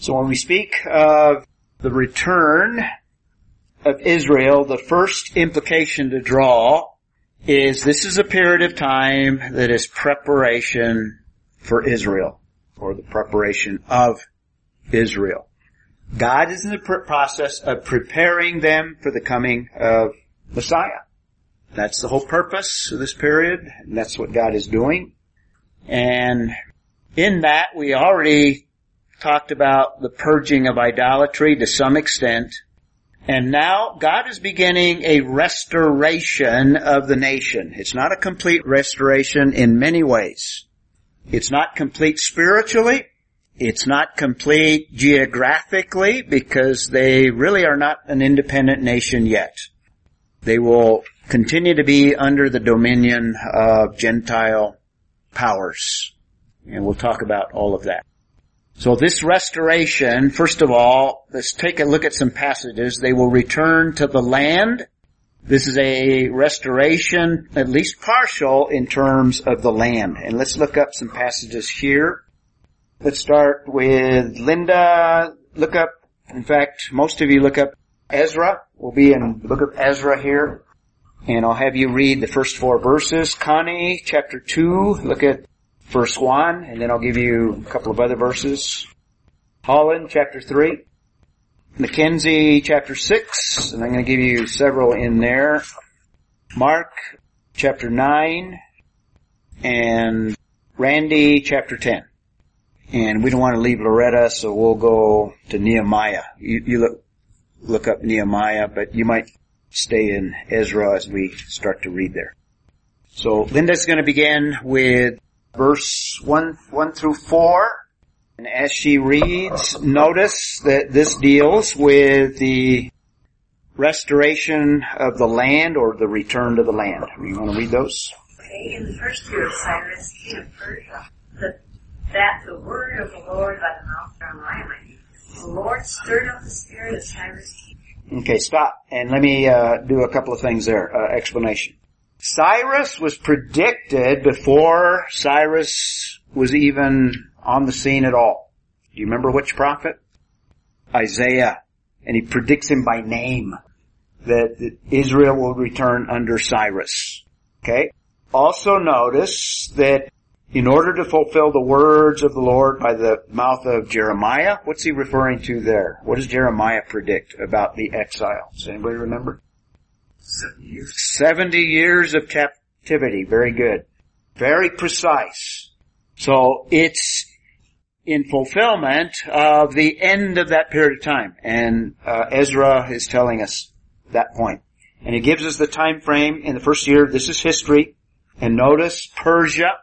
So when we speak of the return of Israel, the first implication to draw is this is a period of time that is preparation for Israel, or the preparation of Israel. God is in the pr- process of preparing them for the coming of Messiah. That's the whole purpose of this period, and that's what God is doing. And in that, we already talked about the purging of idolatry to some extent. And now God is beginning a restoration of the nation. It's not a complete restoration in many ways. It's not complete spiritually. It's not complete geographically because they really are not an independent nation yet. They will continue to be under the dominion of Gentile powers. And we'll talk about all of that. So this restoration, first of all, let's take a look at some passages. They will return to the land. This is a restoration, at least partial, in terms of the land. And let's look up some passages here. Let's start with Linda. Look up, in fact, most of you look up Ezra. We'll be in look up Ezra here. And I'll have you read the first four verses. Connie, chapter 2, look at verse 1, and then I'll give you a couple of other verses. Holland, chapter 3. Mackenzie, chapter 6, and I'm going to give you several in there. Mark, chapter 9, and Randy, chapter 10. And we don't want to leave Loretta, so we'll go to Nehemiah. You, you look, look up Nehemiah, but you might stay in Ezra as we start to read there. So Linda's going to begin with verse 1, 1 through 4. And as she reads, notice that this deals with the restoration of the land or the return to the land. You want to read those? Okay, in the first year of Cyrus, king of Persia, the, that the word of the Lord by the mouth of Jeremiah the Lord stirred up the spirit of Cyrus king. Okay, stop. And let me uh, do a couple of things there. Uh, explanation. Cyrus was predicted before Cyrus was even on the scene at all. Do you remember which prophet? Isaiah. And he predicts him by name that Israel will return under Cyrus. Okay? Also notice that in order to fulfill the words of the Lord by the mouth of Jeremiah, what's he referring to there? What does Jeremiah predict about the exile? Does anybody remember? 70 years. of captivity. Very good. Very precise. So it's in fulfillment of the end of that period of time. And uh, Ezra is telling us that point. And he gives us the time frame in the first year. This is history. And notice Persia,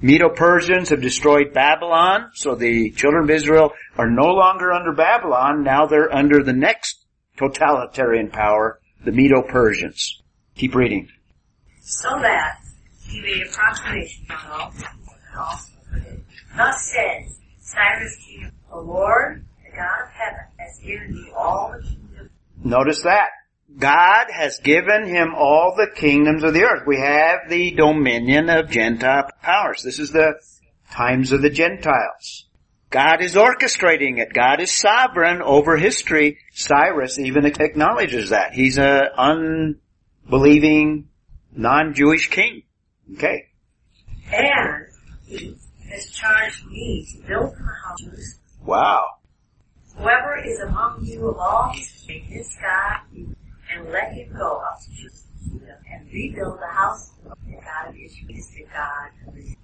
Medo-Persians have destroyed Babylon, so the children of Israel are no longer under Babylon, now they're under the next totalitarian power, the Medo-Persians. Keep reading. So that he made a proclamation all Thus says Cyrus king, the Lord, the God of heaven, has given me all the kingdoms. Notice that. God has given him all the kingdoms of the earth. We have the dominion of Gentile powers. This is the times of the Gentiles. God is orchestrating it. God is sovereign over history. Cyrus even acknowledges that. He's an unbelieving, non-Jewish king. Okay. And he has charged me to build the houses. Wow. Whoever is among you of all his God, and let him go up to Judah and rebuild the house of the God of Israel is the God of Israel.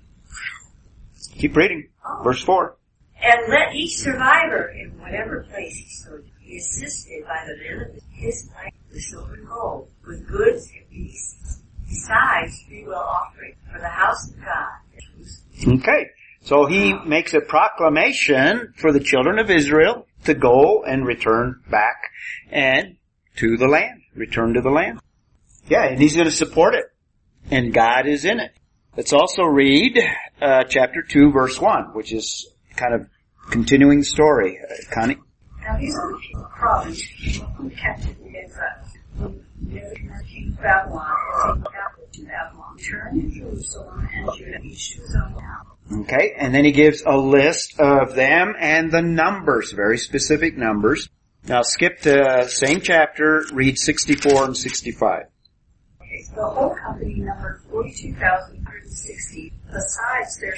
Keep reading. Oh. Verse 4. And let each survivor in whatever place he sojourns be assisted by the men of his life with silver and gold, with goods and beasts, besides free will offering for the house of God. Okay. So he makes a proclamation for the children of Israel to go and return back and to the land. Return to the land. Yeah, and he's going to support it. And God is in it. Let's also read uh, chapter 2 verse 1, which is kind of continuing story. Uh, Connie? Now these are the people of province from captivity exile. King of Babylon, king of to Babylon, turned to Jerusalem and Judah, each to his own town. Okay, and then he gives a list of them and the numbers, very specific numbers. Now skip to same chapter, read 64 and 65. Okay, so the whole company numbered 42,160, besides their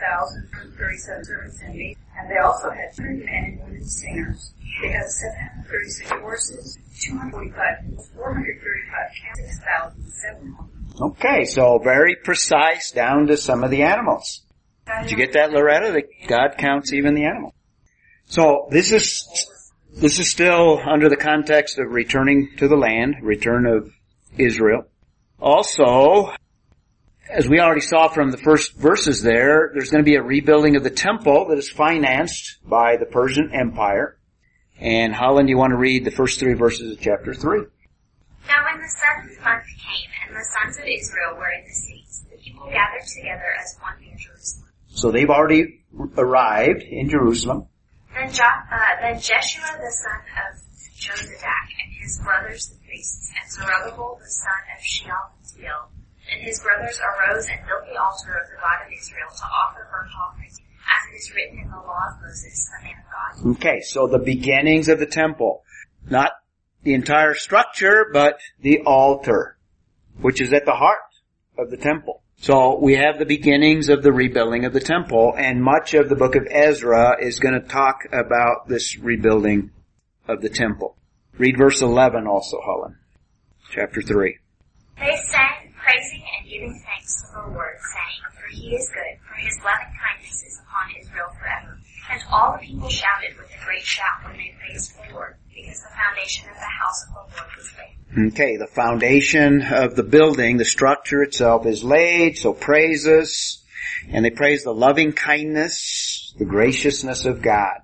7,037 servants and and they also had 200 men and women singers. They had 736 horses, 245 435 camels, 6,700. Okay, so very precise down to some of the animals. Did you get that, Loretta? That God counts even the animals. So this is this is still under the context of returning to the land, return of Israel. Also, as we already saw from the first verses there, there's going to be a rebuilding of the temple that is financed by the Persian Empire. And Holland, you want to read the first three verses of chapter three? Now when the seventh month came, and the sons of Israel were in the cities, the people gathered together as one near Jerusalem. So they've already arrived in Jerusalem. Then, jo- uh, then Jeshua the son of Jozadak and his brothers the priests, and Zerubbabel the son of Shealtiel, and his brothers arose and built the altar of the God of Israel to offer burnt offerings, as it is written in the law of Moses, the man of God. Okay, so the beginnings of the temple. Not the entire structure, but the altar, which is at the heart of the temple. So we have the beginnings of the rebuilding of the temple, and much of the book of Ezra is going to talk about this rebuilding of the temple. Read verse 11 also, Helen. Chapter 3. They sang, praising and giving thanks to the Lord, saying, For he is good, for his loving kindness is upon Israel forever. And all the people shouted with a great shout when they praised the Lord, because the foundation of the house of the Lord was laid. Okay, the foundation of the building, the structure itself is laid, so praises, and they praise the loving kindness, the graciousness of God.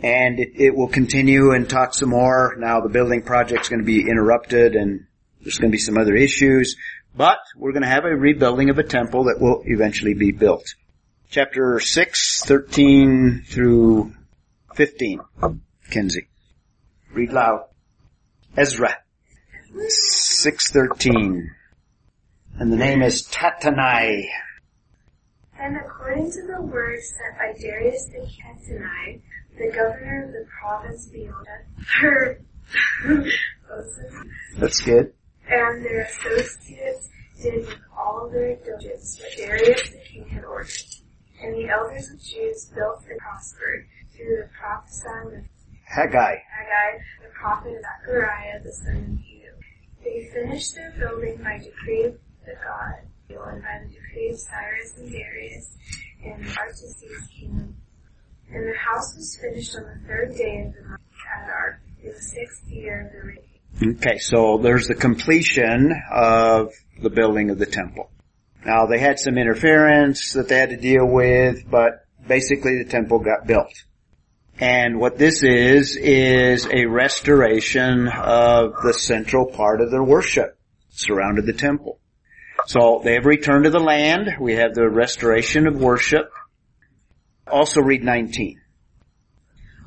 And it, it will continue and talk some more. Now the building project's going to be interrupted and there's going to be some other issues, but we're going to have a rebuilding of a temple that will eventually be built. Chapter 6, 13 through 15. Kinsey. Read loud. Ezra. 613. And the name is Tatanai. And according to the word sent by Darius the Chetanite, the governor of the province beyond her That's good. And their associates did with all their diligence what Darius the king had ordered. And the elders of Jews built and prospered through the prophesying of Haggai. Haggai, the prophet of Zechariah, the son of Hugh. They finished their building by decree of the God, and by the decree of Cyrus and Darius, and Artaxerxes king. And the house was finished on the third day of the month Adar, in the sixth year of the reign. Okay, so there's the completion of the building of the temple. Now they had some interference that they had to deal with, but basically the temple got built. And what this is, is a restoration of the central part of their worship surrounded the temple. So they have returned to the land. We have the restoration of worship. Also read 19.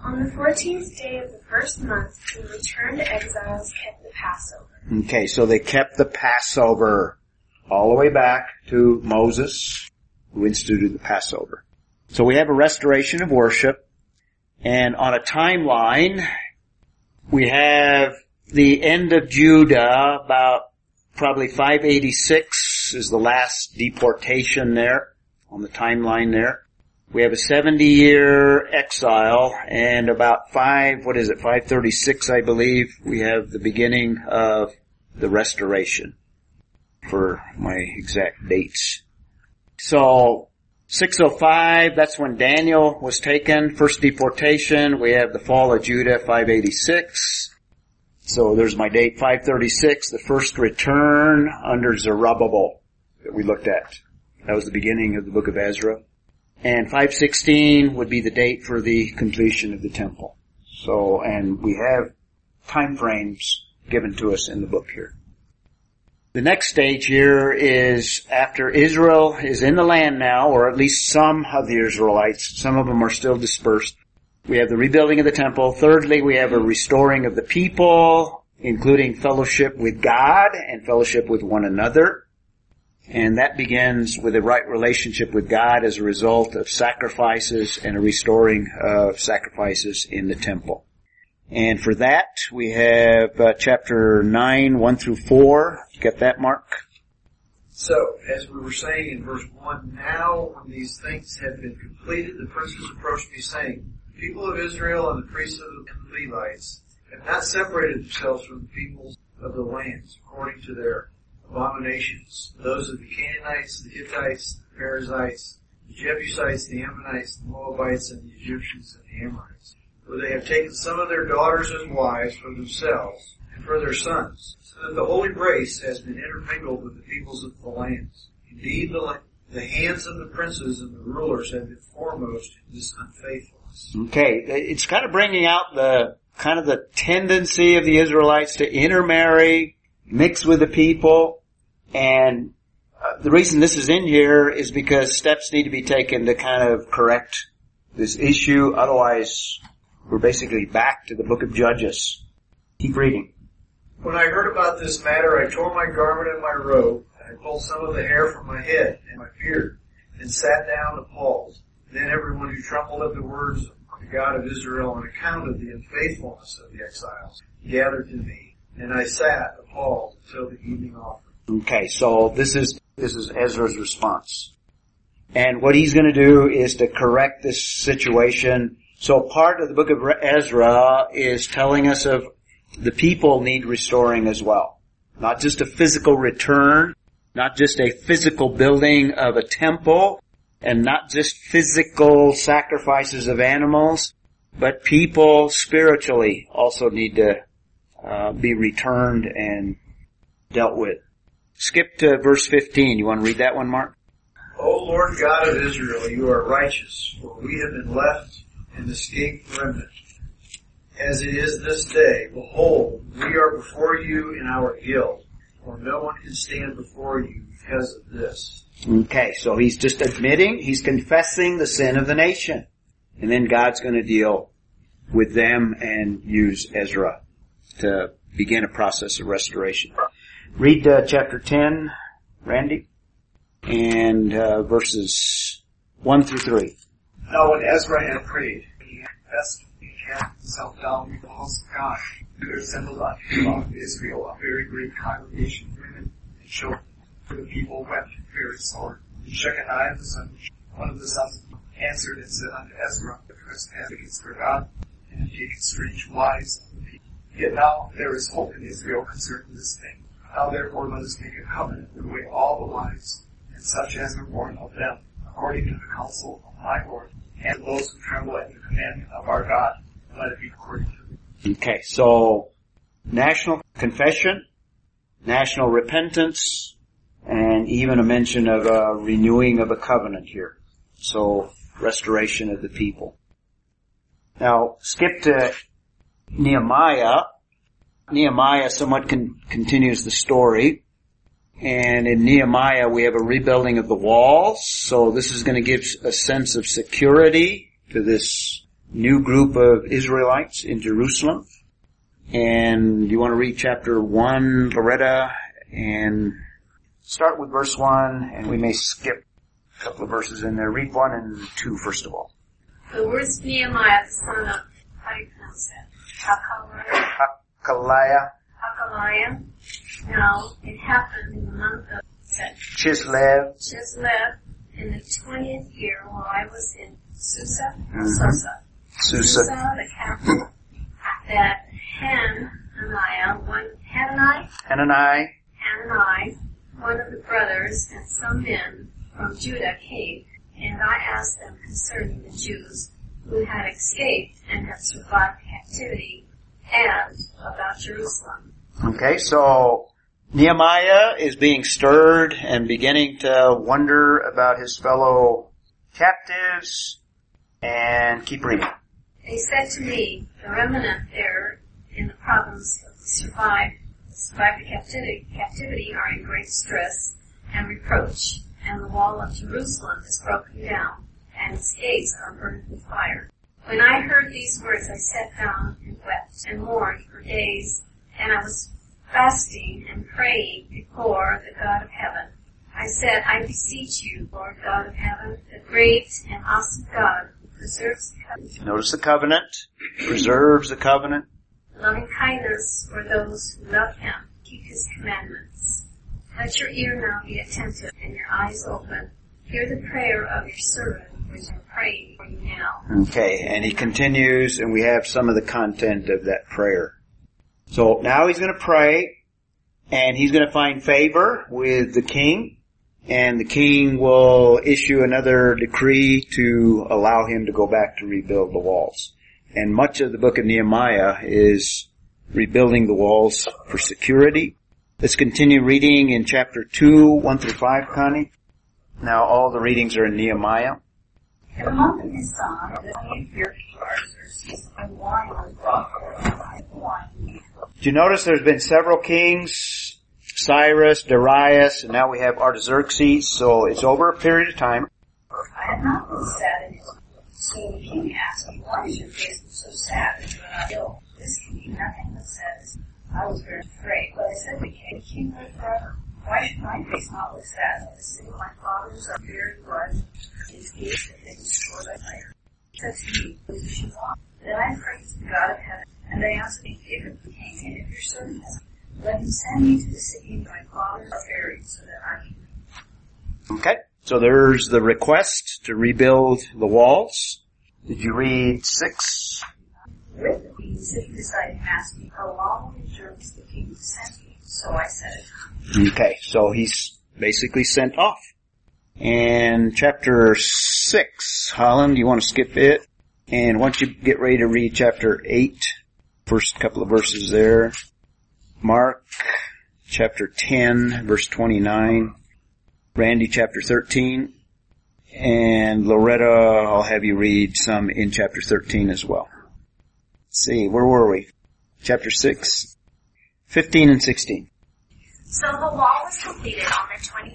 On the fourteenth day of the first month, the returned exiles kept the Passover. Okay, so they kept the Passover all the way back to Moses, who instituted the Passover. So we have a restoration of worship, and on a timeline, we have the end of Judah, about probably 586 is the last deportation there, on the timeline there. We have a 70 year exile and about five, what is it, 536 I believe, we have the beginning of the restoration for my exact dates. So 605, that's when Daniel was taken, first deportation. We have the fall of Judah, 586. So there's my date, 536, the first return under Zerubbabel that we looked at. That was the beginning of the book of Ezra. And 516 would be the date for the completion of the temple. So, and we have time frames given to us in the book here. The next stage here is after Israel is in the land now, or at least some of the Israelites, some of them are still dispersed. We have the rebuilding of the temple. Thirdly, we have a restoring of the people, including fellowship with God and fellowship with one another. And that begins with a right relationship with God as a result of sacrifices and a restoring of sacrifices in the temple. And for that, we have uh, chapter 9, 1 through 4. Get that, Mark? So, as we were saying in verse 1, now when these things had been completed, the princes approached me saying, the people of Israel and the priests and the Levites have not separated themselves from the peoples of the lands according to their abominations, those of the Canaanites, the Hittites, the Perizzites, the Jebusites, the Ammonites, the Moabites, and the Egyptians and the Amorites. For they have taken some of their daughters as wives for themselves and for their sons, so that the holy race has been intermingled with the peoples of the lands. Indeed, the, the hands of the princes and the rulers have been foremost in this unfaithfulness. Okay, it's kind of bringing out the kind of the tendency of the Israelites to intermarry, mix with the people, and uh, the reason this is in here is because steps need to be taken to kind of correct this issue. Otherwise, we're basically back to the book of Judges. Keep reading. When I heard about this matter, I tore my garment and my robe, and I pulled some of the hair from my head and my beard, and sat down appalled. Then everyone who trembled at the words of the God of Israel on account of the unfaithfulness of the exiles gathered to me, and I sat appalled until the evening offering. Okay, so this is, this is Ezra's response. And what he's gonna do is to correct this situation. So part of the book of Ezra is telling us of the people need restoring as well. Not just a physical return, not just a physical building of a temple, and not just physical sacrifices of animals, but people spiritually also need to uh, be returned and dealt with. Skip to verse 15. You want to read that one, Mark? O Lord God of Israel, you are righteous, for we have been left an escaped remnant. As it is this day, behold, we are before you in our guilt, for no one can stand before you because of this. Okay, so he's just admitting, he's confessing the sin of the nation. And then God's going to deal with them and use Ezra to begin a process of restoration. Read uh, chapter 10, Randy, and uh, verses 1 through 3. Now when Ezra had prayed, he confessed and cast himself down in the house of God. There assembled on him of Israel a very great congregation of women and children. For the people wept very sore. And Shechaniah the son, one of the sons, answered and said unto Ezra, the first advocates for God, and have taken strange wives. Yet now there is hope in Israel concerning this thing. Now therefore let us make a covenant away all the wives, and such as are born of them, according to the counsel of my Lord, and those who tremble at the commandment of our God, let it be according to Okay, so national confession, national repentance, and even a mention of a renewing of a covenant here. So restoration of the people. Now skip to Nehemiah. Nehemiah somewhat con- continues the story. And in Nehemiah we have a rebuilding of the walls. So this is going to give a sense of security to this new group of Israelites in Jerusalem. And you want to read chapter 1, Loretta, and start with verse 1, and we may skip a couple of verses in there. Read 1 and 2 first of all. The words Nehemiah, the son of, how do you pronounce that? Hakaliah, Hakaliah. Now, it happened in the month of Chislev, Chislev in the twentieth year while I was in Susa, Mhm. Susa, Susa, the capital, that Hananiah, one, Hanani, Hanani, Hanani, one of the brothers, and some men from Judah came, and I asked them concerning the Jews who had escaped and had survived captivity, and about Jerusalem. Okay, so Nehemiah is being stirred and beginning to wonder about his fellow captives and keep reading. They said to me, the remnant there in the province of the survived, survived the captivity, captivity are in great stress and reproach, and the wall of Jerusalem is broken down, and its gates are burned with fire. When I heard these words, I sat down and wept and mourned for days, and I was fasting and praying before the God of heaven. I said, I beseech you, Lord God of heaven, the great and awesome God, who preserves the covenant, Notice the covenant, preserves the covenant. loving kindness for those who love him, keep his commandments. Let your ear now be attentive and your eyes open. Hear the prayer of your servant, praying for you now. Okay, and he continues, and we have some of the content of that prayer. So now he's going to pray, and he's going to find favor with the king, and the king will issue another decree to allow him to go back to rebuild the walls. And much of the book of Nehemiah is rebuilding the walls for security. Let's continue reading in chapter 2, 1 through 5, Connie. Now all the readings are in Nehemiah. In the month of Nisan, the twentieth year of King wine was brought forth by wine. Did you notice there's been several kings? Cyrus, Darius, and now we have Artaxerxes, so it's over a period of time. I had not been sad So the king asked me, why is your face so sad that you are not ill? This can be nothing but says, I was very afraid, but I said to the king, king live forever. Why should my face not look sad? The city my fathers are. Gates have been destroyed by fire. He said to me, you want? Then I prayed to the God of heaven, and they asked me, give it the king, and if your servant let him send me to the city my fathers are buried, so that I can Okay, so there's the request to rebuild the walls. Did you read six? with the queen sitting beside him asked me, how long it journeys the king to send me? So I said, Okay, so he's basically sent off. And chapter six, Holland, you want to skip it? And once you get ready to read chapter eight, first couple of verses there. Mark chapter 10 verse 29. Randy chapter 13. And Loretta, I'll have you read some in chapter 13 as well. Let's see, where were we? Chapter 6, 15 and 16. So the wall was completed on the 25th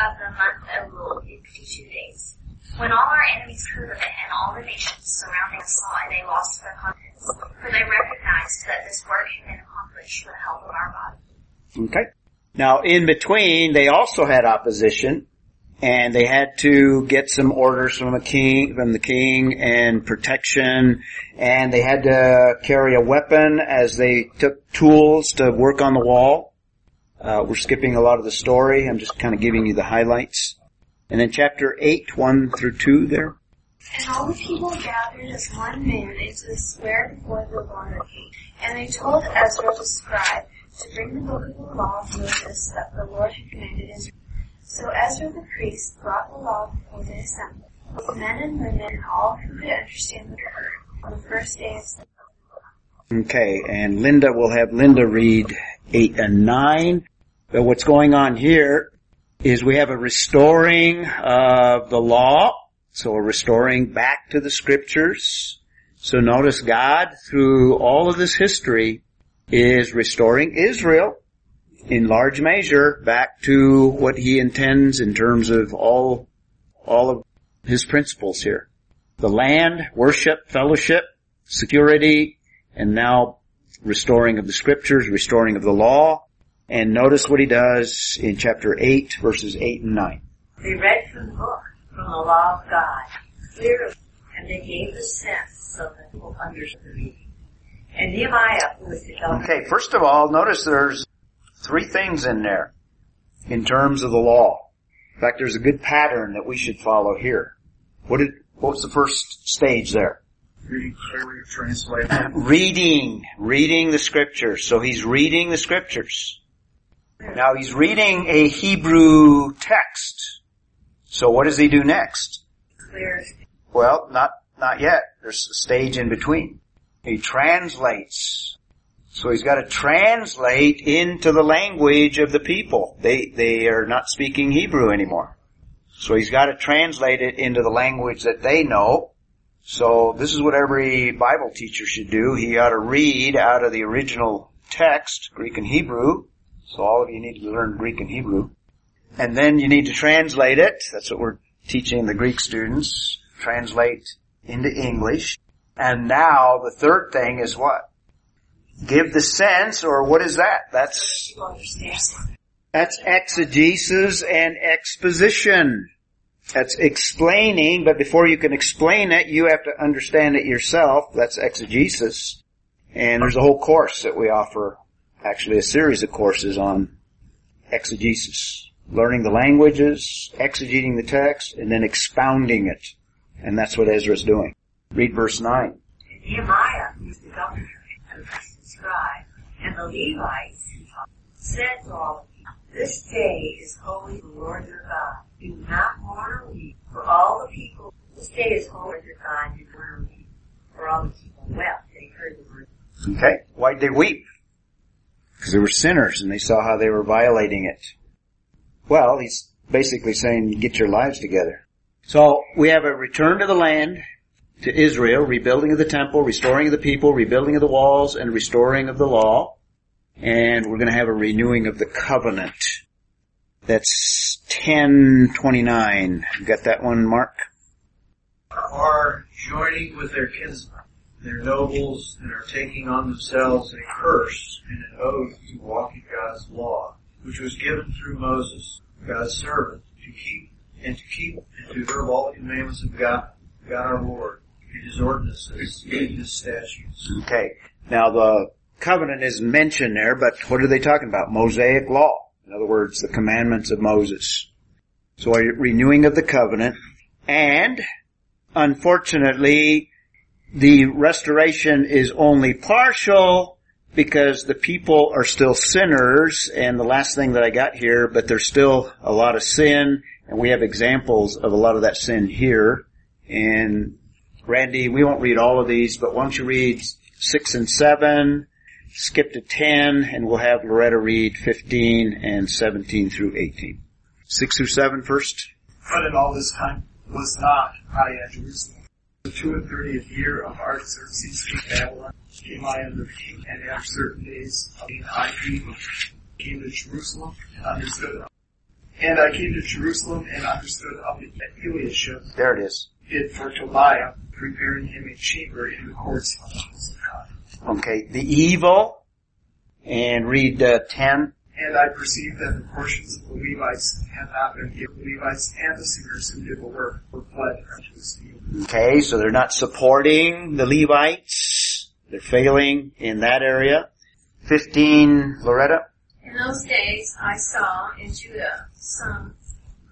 of the month of Elul in 52 days. When all our enemies heard of it and all the nations surrounding us saw it, they lost their confidence, for they recognized that this work had been accomplished with the help of our God. Okay. Now in between, they also had opposition, and they had to get some orders from the king, from the king, and protection, and they had to carry a weapon as they took tools to work on the wall. Uh, we're skipping a lot of the story. I'm just kind of giving you the highlights. And then chapter 8, 1 through 2 there. And all the people gathered as one man into the square before the king. And they told Ezra the scribe to bring the book of the law of Moses that the Lord had commanded Israel. So Ezra the priest brought the law before the assembly, with men and women and all who could understand the word, on the first day of Okay, and Linda will have Linda read 8 and 9. But what's going on here is we have a restoring of the law. So we're restoring back to the scriptures. So notice God, through all of this history, is restoring Israel in large measure back to what he intends in terms of all, all of his principles here. The land, worship, fellowship, security, and now restoring of the scriptures, restoring of the law. And notice what he does in chapter 8 verses 8 and 9. They read from the book, from the law of God, clearly, and they gave the sense so that people understood the reading. And Nehemiah, who was the elder, Okay, first of all, notice there's three things in there in terms of the law. In fact, there's a good pattern that we should follow here. What did, what was the first stage there? Reading reading the scriptures. So he's reading the scriptures. Now he's reading a Hebrew text. So what does he do next? Well, not, not yet. There's a stage in between. He translates. So he's got to translate into the language of the people. They, they are not speaking Hebrew anymore. So he's got to translate it into the language that they know. So this is what every Bible teacher should do. He ought to read out of the original text, Greek and Hebrew. So all of you need to learn Greek and Hebrew. And then you need to translate it. That's what we're teaching the Greek students. Translate into English. And now the third thing is what? Give the sense, or what is that? That's. That's exegesis and exposition. That's explaining, but before you can explain it, you have to understand it yourself. That's exegesis. And there's a whole course that we offer, actually a series of courses on exegesis. Learning the languages, exegeting the text, and then expounding it. And that's what Ezra's doing. Read verse 9. Nehemiah, the governor and the scribe, and the Levites said to all of you, This day is holy to the Lord your God. Do not mourn or weep, for all the people. This day is holy to God. Do not mourn or weep, for all the people wept. They heard the word. Okay. Why'd they weep? Because they were sinners and they saw how they were violating it. Well, he's basically saying, get your lives together. So we have a return to the land, to Israel, rebuilding of the temple, restoring of the people, rebuilding of the walls, and restoring of the law. And we're going to have a renewing of the covenant. That's 1029. You got that one, Mark? Are joining with their kinsmen, their nobles, and are taking on themselves a curse and an oath to walk in God's law, which was given through Moses, God's servant, to keep and to keep and to observe all the commandments of God, God our Lord, and His ordinances, and His statutes. Okay. Now the covenant is mentioned there, but what are they talking about? Mosaic law. In other words, the commandments of Moses. So a renewing of the covenant and unfortunately the restoration is only partial because the people are still sinners and the last thing that I got here, but there's still a lot of sin and we have examples of a lot of that sin here. And Randy, we won't read all of these, but why don't you read six and seven, skip to 10, and we'll have Loretta read 15 and 17 through 18. Six through seven first. But in all this time was not I at Jerusalem. The two and thirtieth year of Artaxerxes king of Babylon came I under the king, and after certain days of being I came to Jerusalem and understood and I came to Jerusalem and understood of the Eliashib There it is. did for Tobiah, preparing him a chamber in the courts of the house of God. Okay, the evil, and read uh, 10. And I perceived that the portions of the Levites had not been given. The Levites and the singers who did the work were fled unto the sea. Okay, so they're not supporting the Levites. They're failing in that area. 15, Loretta. In those days I saw in Judah some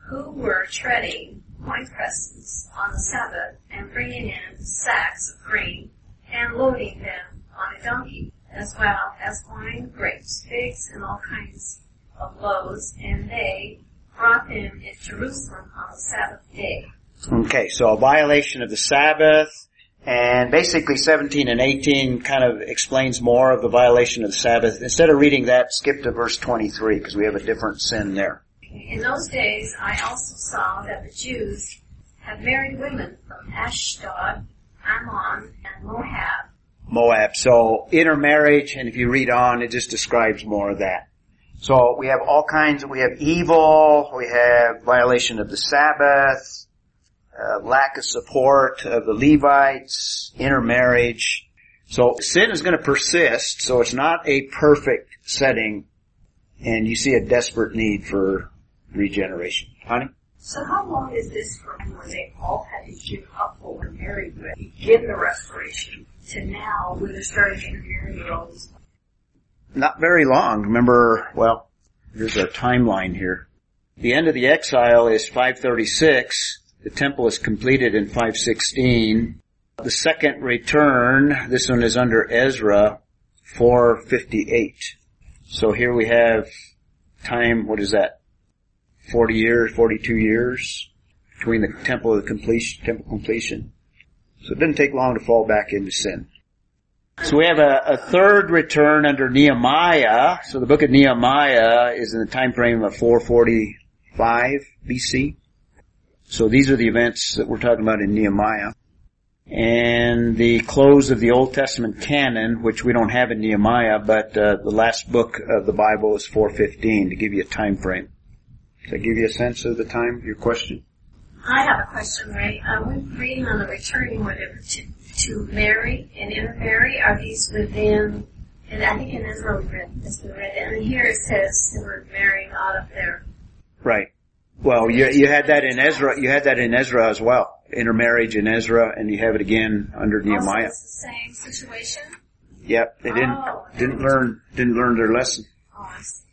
who were treading wine presses on the Sabbath and bringing in sacks of grain and loading them on a donkey, as well as wine, grapes, figs, and all kinds of loaves, and they brought them in Jerusalem on the Sabbath day. Okay, so a violation of the Sabbath, and basically 17 and 18 kind of explains more of the violation of the Sabbath. Instead of reading that, skip to verse 23, because we have a different sin there. In those days I also saw that the Jews had married women from Ashdod, Ammon, and Moab, Moab. So intermarriage, and if you read on, it just describes more of that. So we have all kinds. We have evil. We have violation of the Sabbath, uh, lack of support of the Levites, intermarriage. So sin is going to persist. So it's not a perfect setting, and you see a desperate need for regeneration. Honey. So how long is this from when they all had to give up what were married with, begin the restoration, to now when they're starting to intermarry with not very long. Remember, well, here's our timeline here. The end of the exile is 536. The temple is completed in 516. The second return, this one is under Ezra, 458. So here we have time, what is that? 40 years, 42 years between the temple of completion, temple completion. So it didn't take long to fall back into sin. So we have a, a, third return under Nehemiah. So the book of Nehemiah is in the time frame of 445 BC. So these are the events that we're talking about in Nehemiah. And the close of the Old Testament canon, which we don't have in Nehemiah, but uh, the last book of the Bible is 415 to give you a time frame. Does that give you a sense of the time, your question? I have a question, Ray. Uh, we're reading on the returning were to, to marry and intermarry. Are these within And I think in Israel we read, been read, and here it says they were marrying out of their, Right. Well, you, you had that in Ezra, you had that in Ezra as well. Intermarriage in Ezra, and you have it again under Nehemiah. Also, it's the same situation. Yep, they didn't, Oh. didn't learn, didn't learn their lesson. Oh, I see.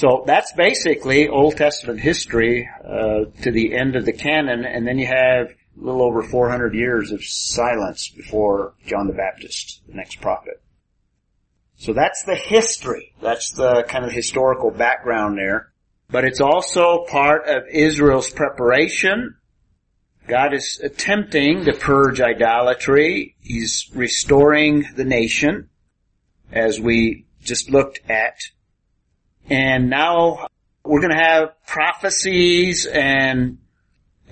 So that's basically Old Testament history uh, to the end of the canon, and then you have a little over 400 years of silence before John the Baptist, the next prophet. So that's the history. That's the kind of historical background there. But it's also part of Israel's preparation. God is attempting to purge idolatry. He's restoring the nation, as we just looked at and now we're going to have prophecies and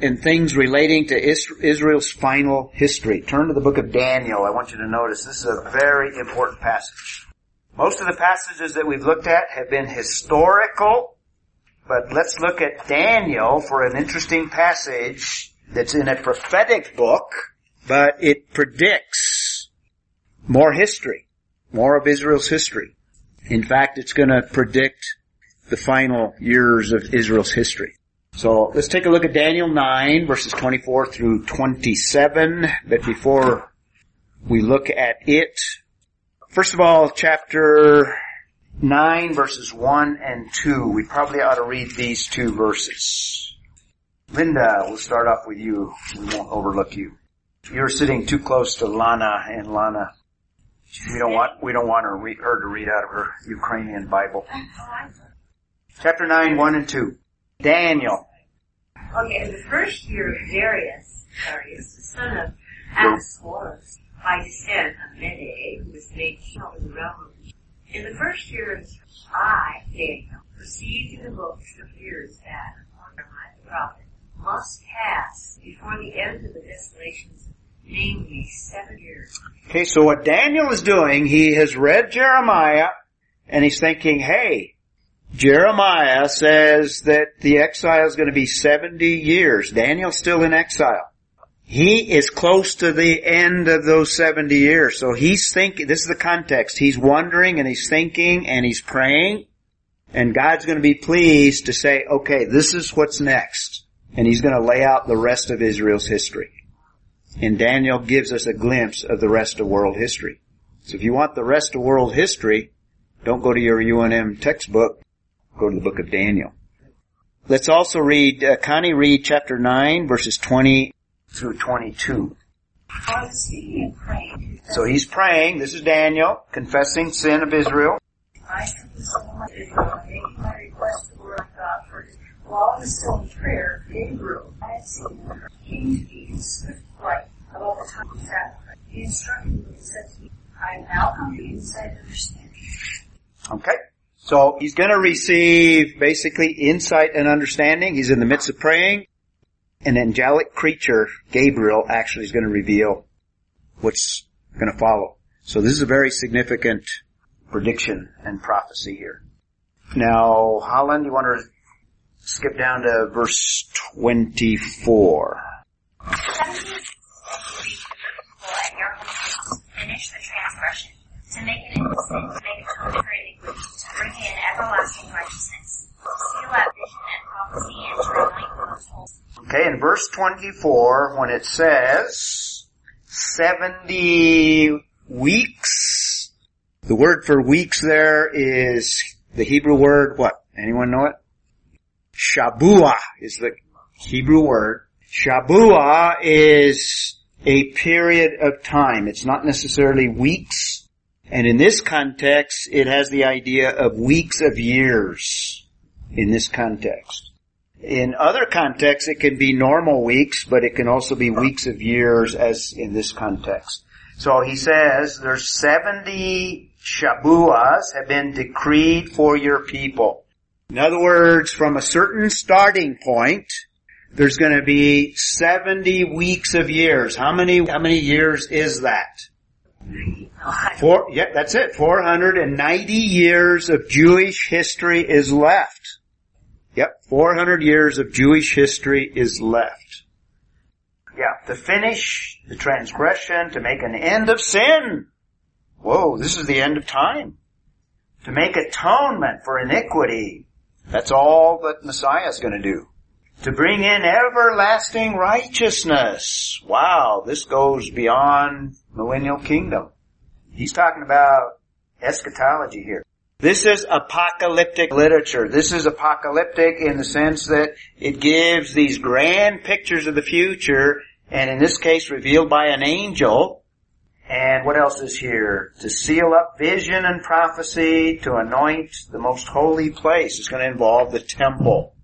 and things relating to Israel's final history. Turn to the book of Daniel. I want you to notice this is a very important passage. Most of the passages that we've looked at have been historical, but let's look at Daniel for an interesting passage that's in a prophetic book, but it predicts more history, more of Israel's history. In fact, it's going to predict the final years of Israel's history. So let's take a look at Daniel 9 verses 24 through 27. But before we look at it, first of all, chapter 9 verses 1 and 2. We probably ought to read these two verses. Linda, we'll start off with you. We won't overlook you. You're sitting too close to Lana and Lana we don't want we don't want her, read, her to read out of her Ukrainian Bible. Chapter nine, one and two. Daniel. Okay, in the first year of Darius, Darius, the son of Ahasuerus, by descent of Mede, who was made king over the realm of In the first year of I, Daniel, perceived in the books of years that, upon the prophet, must pass before the end of the desolations, Okay, so what Daniel is doing, he has read Jeremiah and he's thinking, hey, Jeremiah says that the exile is going to be 70 years. Daniel's still in exile. He is close to the end of those 70 years. So he's thinking, this is the context. He's wondering and he's thinking and he's praying and God's going to be pleased to say, okay, this is what's next. And he's going to lay out the rest of Israel's history. And Daniel gives us a glimpse of the rest of world history. So if you want the rest of world history, don't go to your UNM textbook. Go to the book of Daniel. Let's also read, uh, Connie read chapter 9 verses 20 through 22. I was speaking and praying. So he's praying, this is Daniel, confessing sin of Israel. I. While still in prayer, Gabriel, swift flight about the time of Sabbath. He instructed me and said to me, I now come to insight and understanding. Okay. So he's going to receive basically insight and understanding. He's in the midst of praying. An angelic creature, Gabriel, actually is going to reveal what's going to follow. So this is a very significant prediction and prophecy here. Now, Holland, you want to skip down to verse 24. Seventeen reach the people at your homes, finish the transgression, to make into sin, to make for iniquity, to bring in everlasting righteousness, to seal out vision and prophecy, and to anoint those holes. Okay, in verse 24, when it says 70 weeks, the word for weeks there is the Hebrew word, what? Anyone know it? Shabua is the Hebrew word. Shabua is a period of time. It's not necessarily weeks. And in this context, it has the idea of weeks of years in this context. In other contexts, it can be normal weeks, but it can also be weeks of years as in this context. So he says there's 70 Shabuas have been decreed for your people. In other words, from a certain starting point, there's going to be 70 weeks of years. How many, how many years is that? Four, yeah, that's it. 490 years of Jewish history is left. Yep, 400 years of Jewish history is left. Yeah, to finish the transgression, to make an end of sin. Whoa, this is the end of time. To make atonement for iniquity. That's all that Messiah is going to do. To bring in everlasting righteousness. Wow, this goes beyond millennial kingdom. He's talking about eschatology here. This is apocalyptic literature. This is apocalyptic in the sense that it gives these grand pictures of the future, and in this case revealed by an angel. And what else is here? To seal up vision and prophecy, to anoint the most holy place. It's going to involve the temple.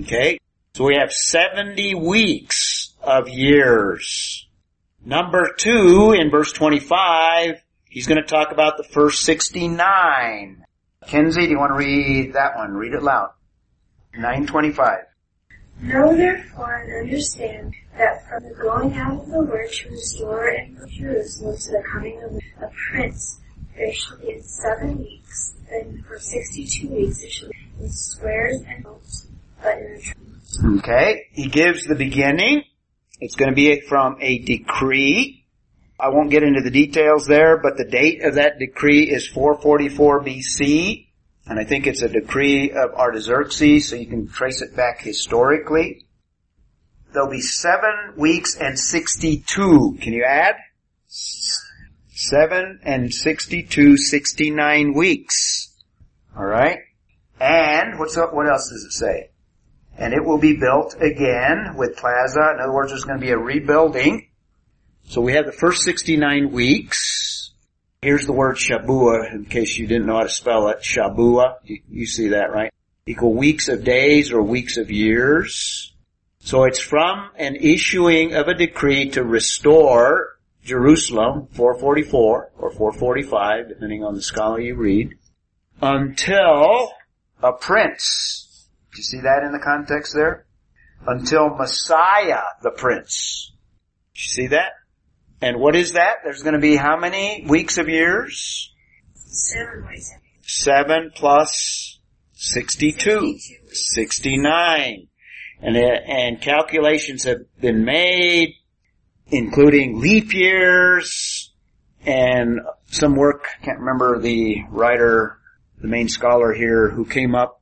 Okay? So we have 70 weeks of years. Number two, in verse 25, he's going to talk about the first 69. Kenzie, do you want to read that one? Read it loud. 925. Know therefore and understand that from the going out of the word to restore and Jerusalem to the coming of a prince, there shall be in seven weeks, and for sixty-two weeks it shall be in squares and oaks, but in a the Okay, he gives the beginning. It's going to be from a decree. I won't get into the details there, but the date of that decree is 444 BC, and I think it's a decree of Artaxerxes, so you can trace it back historically. There'll be seven weeks and 62. Can you add? Seven and 62, 69 weeks. Alright? And, what's up, what else does it say? And it will be built again with plaza. In other words, there's going to be a rebuilding. So we have the first 69 weeks. Here's the word Shabua, in case you didn't know how to spell it. Shabua. You, you see that, right? Equal weeks of days or weeks of years. So it's from an issuing of a decree to restore Jerusalem, 444 or 445, depending on the scholar you read, until a prince. Do you see that in the context there? Until Messiah, the prince. Do you see that? And what is that? There's going to be how many weeks of years? Seven weeks. Seven plus 62. 69. And, and calculations have been made, including leap years, and some work, can't remember the writer, the main scholar here, who came up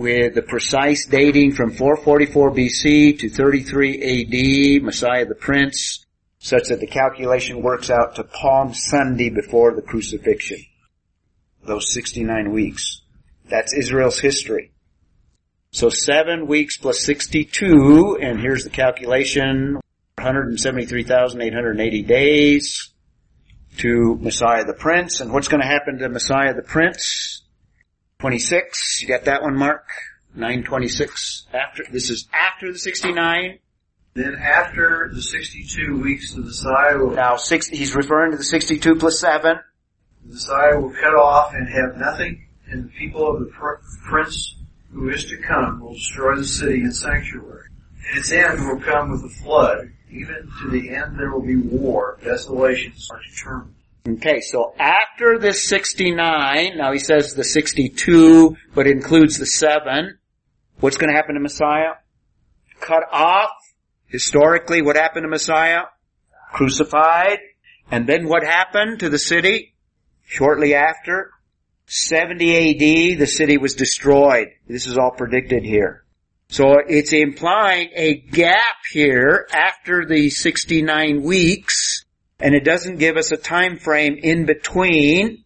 with the precise dating from 444 BC to 33 AD, Messiah the Prince, such that the calculation works out to Palm Sunday before the crucifixion. Those 69 weeks. That's Israel's history. So seven weeks plus 62, and here's the calculation, 173,880 days to Messiah the Prince. And what's going to happen to Messiah the Prince? 26, you got that one, Mark? 926. After, this is after the 69. Then after the 62 weeks, the Messiah will, Now six, he's referring to the 62 plus 7. the Messiah will cut off and have nothing, and the people of the pr- prince who is to come will destroy the city and sanctuary. And its end will come with a flood. Even to the end there will be war. Desolations are determined. Okay, so after this 69, now he says the 62, but includes the 7, what's going to happen to Messiah? Cut off. Historically, what happened to Messiah? Crucified. And then what happened to the city? Shortly after? 70 AD, the city was destroyed. This is all predicted here. So it's implying a gap here after the 69 weeks, and it doesn't give us a time frame in between.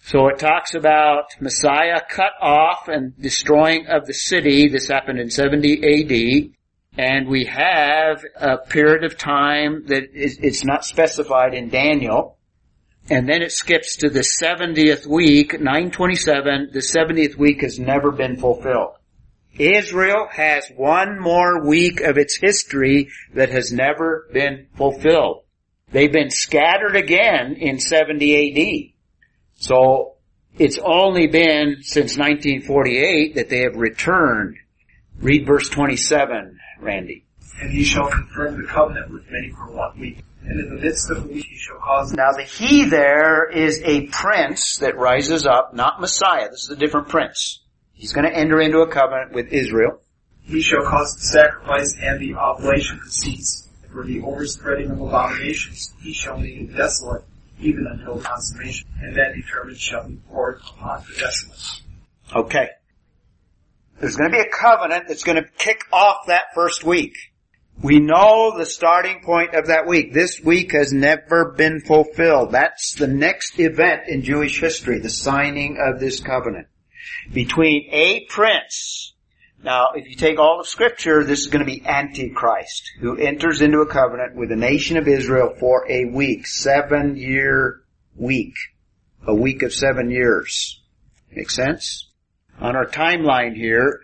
So it talks about Messiah cut off and destroying of the city. This happened in 70 AD. And we have a period of time that is, it's not specified in Daniel. And then it skips to the 70th week, 927. The 70th week has never been fulfilled. Israel has one more week of its history that has never been fulfilled. They've been scattered again in 70 AD. So it's only been since 1948 that they have returned. Read verse 27, Randy. And he shall confirm the covenant with many for one week. And in the midst of the week he shall cause Now the he there is a prince that rises up, not Messiah. This is a different prince. He's going to enter into a covenant with Israel. He shall cause the sacrifice and the oblation to cease. For the overspreading of abominations, he shall make it desolate. even until consummation, and that determined shall be poured upon the desolate. Okay. There's going to be a covenant that's going to kick off that first week. We know the starting point of that week. This week has never been fulfilled. That's the next event in Jewish history, the signing of this covenant. Between a prince, now if you take all of scripture, this is going to be Antichrist, who enters into a covenant with the nation of Israel for a week, seven year week, a week of seven years. Make sense? On our timeline here,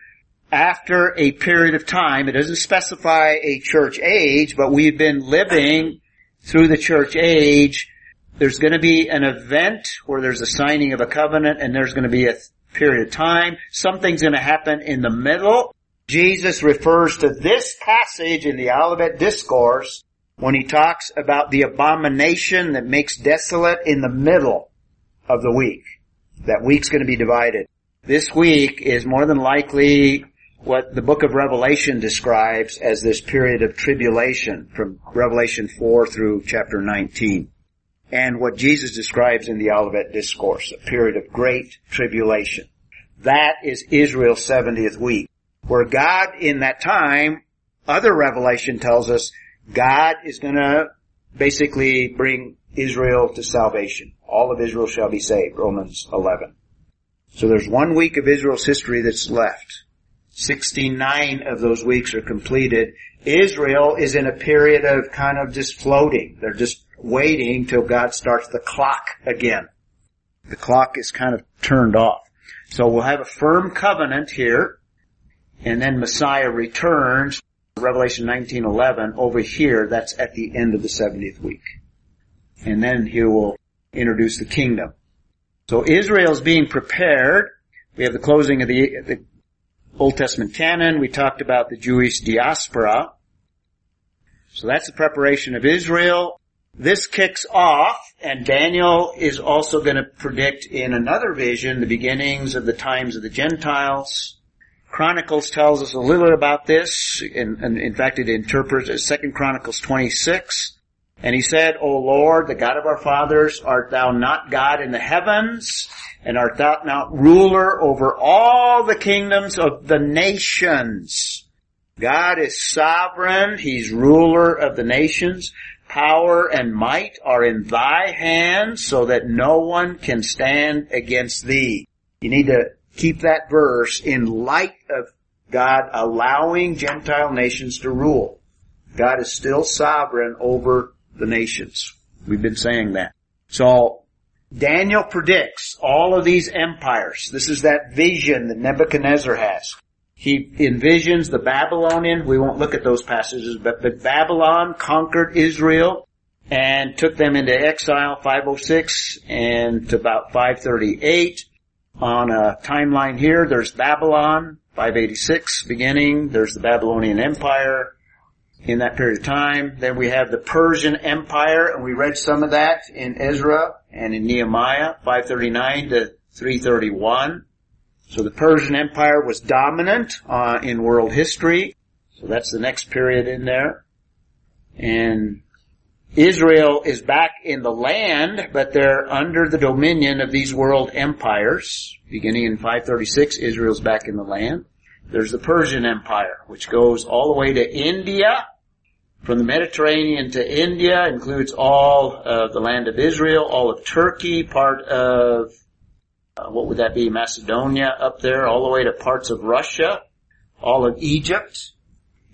after a period of time, it doesn't specify a church age, but we've been living through the church age. There's going to be an event where there's a signing of a covenant and there's going to be a period of time. Something's going to happen in the middle. Jesus refers to this passage in the Olivet Discourse when he talks about the abomination that makes desolate in the middle of the week. That week's going to be divided. This week is more than likely what the book of Revelation describes as this period of tribulation from Revelation 4 through chapter 19. And what Jesus describes in the Olivet Discourse, a period of great tribulation. That is Israel's 70th week. Where God in that time, other revelation tells us, God is gonna basically bring Israel to salvation. All of Israel shall be saved, Romans 11. So there's one week of Israel's history that's left. 69 of those weeks are completed. Israel is in a period of kind of just floating. They're just waiting till God starts the clock again. The clock is kind of turned off. So we'll have a firm covenant here, and then Messiah returns, Revelation 19:11 over here, that's at the end of the 70th week. And then he will introduce the kingdom. So Israel's being prepared. We have the closing of the, the Old Testament canon. We talked about the Jewish diaspora. So that's the preparation of Israel. This kicks off, and Daniel is also going to predict in another vision the beginnings of the times of the Gentiles. Chronicles tells us a little about this, and, in fact it interprets Second Chronicles 26. And he said, O Lord, the God of our fathers, art thou not God in the heavens? And art thou not ruler over all the kingdoms of the nations? God is sovereign. He's ruler of the nations. Power and might are in thy hands so that no one can stand against thee. You need to keep that verse in light of God allowing Gentile nations to rule. God is still sovereign over the nations. We've been saying that. So, Daniel predicts all of these empires. This is that vision that Nebuchadnezzar has. He envisions the Babylonian, we won't look at those passages, but, but Babylon conquered Israel and took them into exile 506 and to about 538. On a timeline here, there's Babylon, 586 beginning, there's the Babylonian Empire, in that period of time. Then we have the Persian Empire, and we read some of that in Ezra and in Nehemiah, 539 to 331. So the Persian Empire was dominant uh, in world history. So that's the next period in there. And Israel is back in the land, but they're under the dominion of these world empires. Beginning in 536, Israel's back in the land. There's the Persian Empire, which goes all the way to India. From the Mediterranean to India includes all of the land of Israel, all of Turkey, part of, uh, what would that be, Macedonia up there, all the way to parts of Russia, all of Egypt,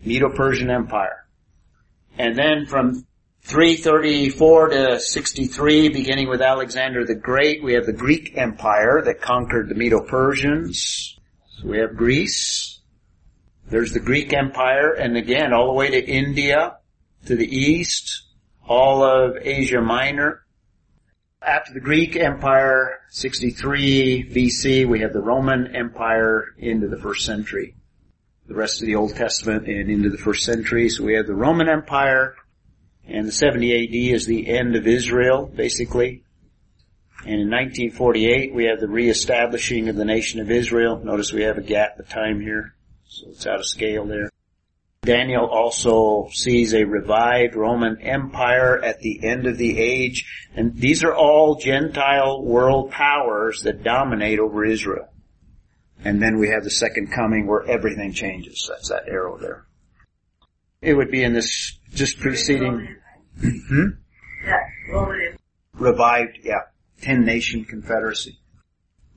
Medo-Persian Empire. And then from 334 to 63, beginning with Alexander the Great, we have the Greek Empire that conquered the Medo-Persians. So we have Greece. There's the Greek Empire, and again, all the way to India, to the east, all of Asia Minor. After the Greek Empire, 63 BC, we have the Roman Empire into the first century. The rest of the Old Testament and into the first century. So we have the Roman Empire, and the 70 AD is the end of Israel, basically. And in 1948, we have the reestablishing of the nation of Israel. Notice we have a gap of time here, so it's out of scale there. Daniel also sees a revived Roman Empire at the end of the age. And these are all Gentile world powers that dominate over Israel. And then we have the second coming where everything changes. That's that arrow there. It would be in this just preceding hmm? That Roman Empire. revived, yeah, ten nation confederacy.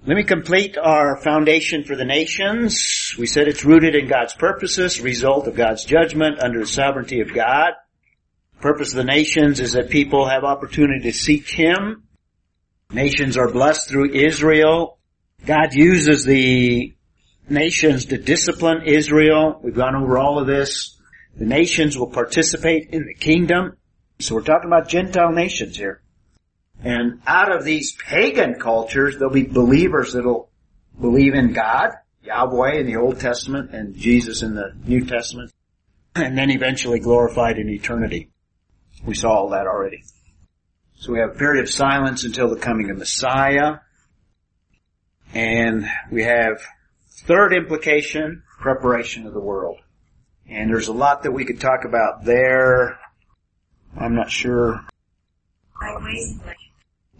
Let me complete our foundation for the nations. We said it's rooted in God's purposes, result of God's judgment under the sovereignty of God. Purpose of the nations is that people have opportunity to seek Him. Nations are blessed through Israel. God uses the nations to discipline Israel. We've gone over all of this. The nations will participate in the kingdom. So we're talking about Gentile nations here. And out of these pagan cultures, there'll be believers that'll believe in God, Yahweh in the Old Testament and Jesus in the New Testament, and then eventually glorified in eternity. We saw all that already. So we have a period of silence until the coming of Messiah. And we have third implication, preparation of the world. And there's a lot that we could talk about there. I'm not sure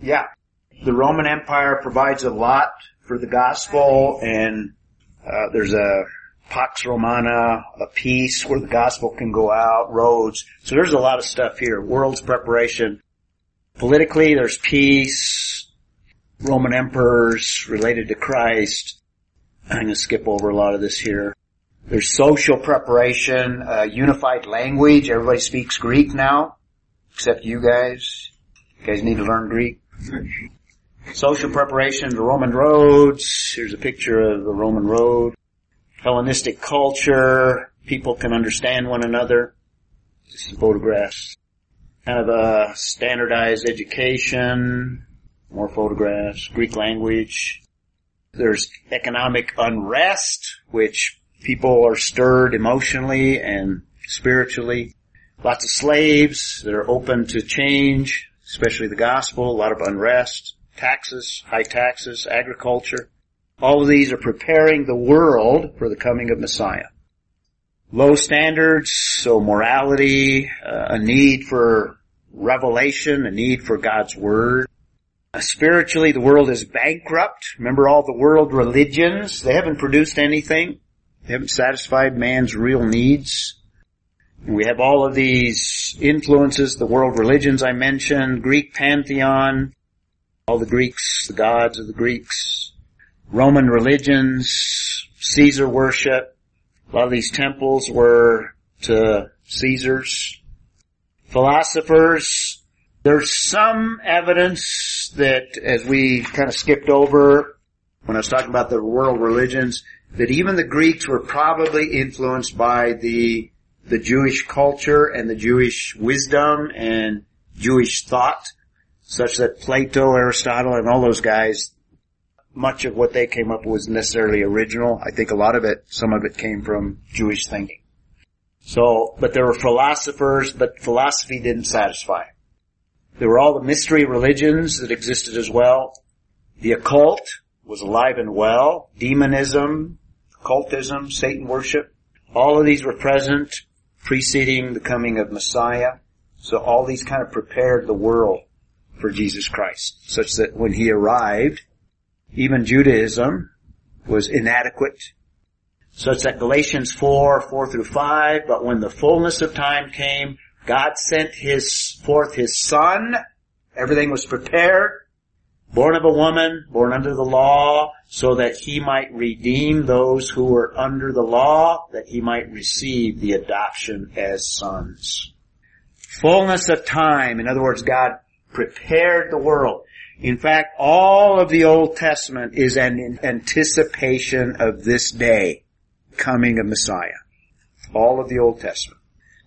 yeah. The Roman Empire provides a lot for the gospel and uh, there's a Pax Romana, a peace where the gospel can go out, roads. So there's a lot of stuff here. World's preparation. Politically, there's peace, Roman emperors related to Christ. I'm going to skip over a lot of this here. There's social preparation, uh, unified language. Everybody speaks Greek now, except you guys. You guys need to learn Greek. Social preparation, the Roman roads. Here's a picture of the Roman road. Hellenistic culture. People can understand one another. Just photographs. Kind of a standardized education. More photographs. Greek language. There's economic unrest, which people are stirred emotionally and spiritually. Lots of slaves that are open to change, especially the gospel, a lot of unrest, taxes, high taxes, agriculture. All of these are preparing the world for the coming of Messiah. Low standards, so morality, uh, a need for revelation, a need for God's Word. Uh, spiritually, the world is bankrupt. Remember all the world religions? They haven't produced anything. They haven't satisfied man's real needs. We have all of these influences, the world religions I mentioned, Greek pantheon, all the Greeks, the gods of the Greeks, Roman religions, Caesar worship. A lot of these temples were to Caesars. Philosophers, there's some evidence that as we kind of skipped over when I was talking about the world religions, that even the Greeks were probably influenced by the the Jewish culture and the Jewish wisdom and Jewish thought, such that Plato, Aristotle, and all those guys, much of what they came up with was necessarily original. I think a lot of it, some of it came from Jewish thinking. So, but there were philosophers, but philosophy didn't satisfy. There were all the mystery religions that existed as well. The occult was alive and well. Demonism, occultism, Satan worship. All of these were present preceding the coming of Messiah. So all these kind of prepared the world for Jesus Christ, such that when he arrived, even Judaism was inadequate, such that Galatians 4, 4 through 5, but when the fullness of time came, God sent his, forth his son, everything was prepared, born of a woman, born under the law, so that he might redeem those who were under the law, that he might receive the adoption as sons. Fullness of time, in other words, God prepared the world. In fact, all of the Old Testament is an anticipation of this day, coming of Messiah. All of the Old Testament.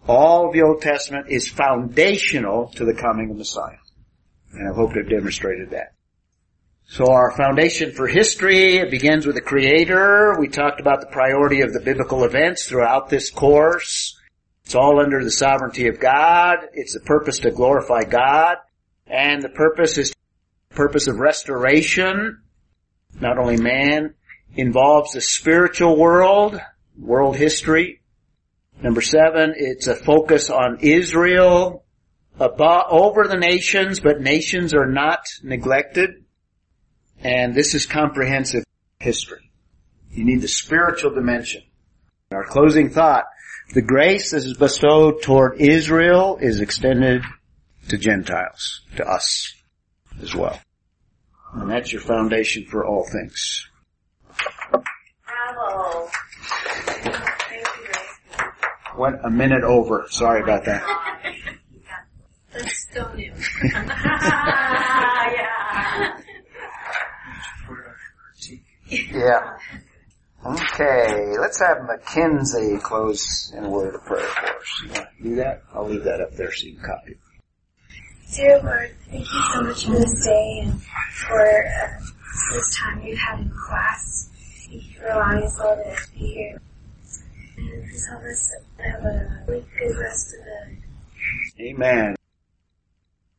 All of the Old Testament is foundational to the coming of Messiah. And I hope to have demonstrated that. So our foundation for history, it begins with the Creator. We talked about the priority of the biblical events throughout this course. It's all under the sovereignty of God. It's the purpose to glorify God. And the purpose is purpose of restoration. Not only man involves the spiritual world, world history, Number seven, it's a focus on Israel above, over the nations, but nations are not neglected. And this is comprehensive history. You need the spiritual dimension. Our closing thought, the grace that is bestowed toward Israel is extended to Gentiles, to us as well. And that's your foundation for all things. Bravo. Thank you, Grace. Went a minute over. Sorry about that. That's still new. Ah, yeah. For a critique. Yeah. Okay, let's have Mackenzie close in a word of prayer for us. You want to do that? I'll leave that up there so you can copy. Dear Lord, thank you so much for this day and for uh, this time you've had in class. Thank you for allowing us all to be here. And please help us have a really good rest of the Amen.